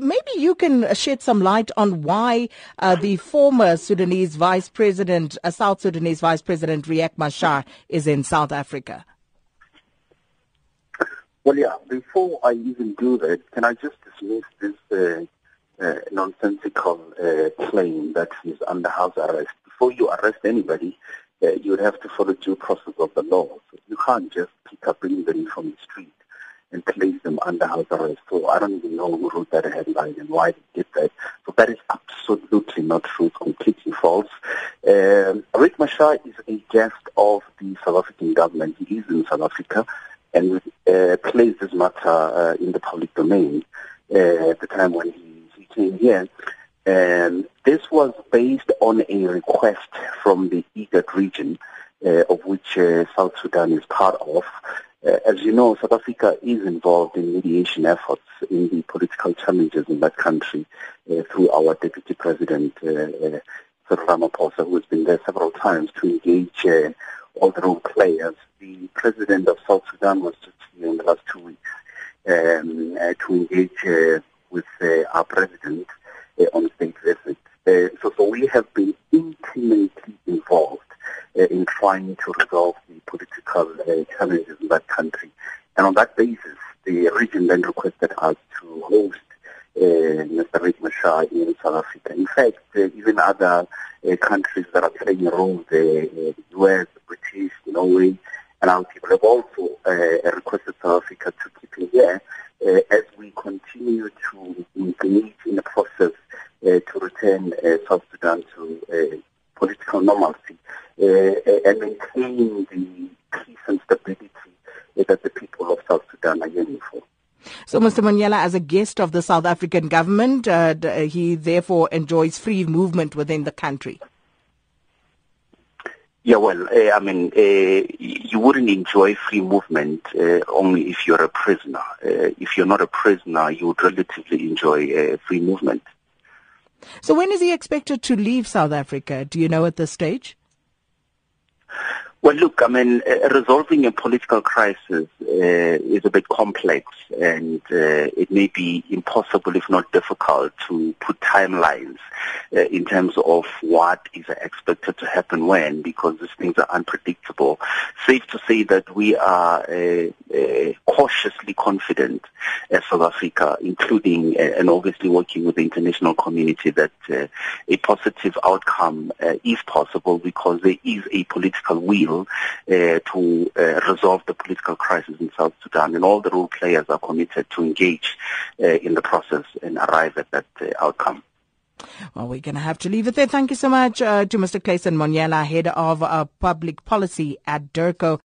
maybe you can shed some light on why uh, the former Sudanese Vice President, uh, South Sudanese Vice President Riek Machar is in South Africa. Well, yeah, before I even do that, can I just dismiss this uh, uh, nonsensical uh, claim that he's under house arrest? Before you arrest anybody, uh, you would have to follow due process of the law. So you can't just pick up anybody from the street and place them under house arrest. So I don't even know who wrote that headline and why they did that. So that is absolutely not true. Completely false. Um, Riek Machar is a guest of the South African government. He is in South Africa and uh, placed this matter uh, in the public domain uh, at the time when he, he came here. And this was based on a request from the IGAD region, uh, of which uh, South Sudan is part of. Uh, as you know, South Africa is involved in mediation efforts in the political challenges in that country uh, through our Deputy President, uh, uh, Cyril Ramaphosa, who has been there several times to engage uh, all the role players. The President of South Sudan was just here in the last two weeks um, uh, to engage uh, with our President on state visit. So, so we have been intimately involved in trying to resolve political uh, challenges in that country. And on that basis, the region then requested us to host uh, Mr. Riek Machar in South Africa. In fact, uh, even other uh, countries that are playing a role there, uh, the US, the British, Norway, and our people have also uh, requested South Africa to keep him here uh, as we continue to engage in the process uh, to return South Sudan to political normalcy and maintain the and stability that the people of South Sudan are yearning for. So, Mr. Monyela, as a guest of the South African government, uh, he therefore enjoys free movement within the country. Yeah, well, uh, I mean, uh, you wouldn't enjoy free movement uh, only if you're a prisoner. if you're not a prisoner, you would relatively enjoy free movement. So when is he expected to leave South Africa? Do you know at this stage? Well, look, I mean, uh, resolving a political crisis uh, is a bit complex and uh, it may be impossible, if not difficult, to put timelines uh, in terms of what is expected to happen when because these things are unpredictable. Safe to say that we are uh, uh, cautiously confident as South Africa, including and obviously working with the international community that a positive outcome is possible because there is a political will uh, to uh, resolve the political crisis in South Sudan, and all the role players are committed to engage uh, in the process and arrive at that uh, outcome. Well, we're going to have to leave it there. Thank you so much uh, to Mr. Clayson Monyela, head of uh, public policy at DIRCO.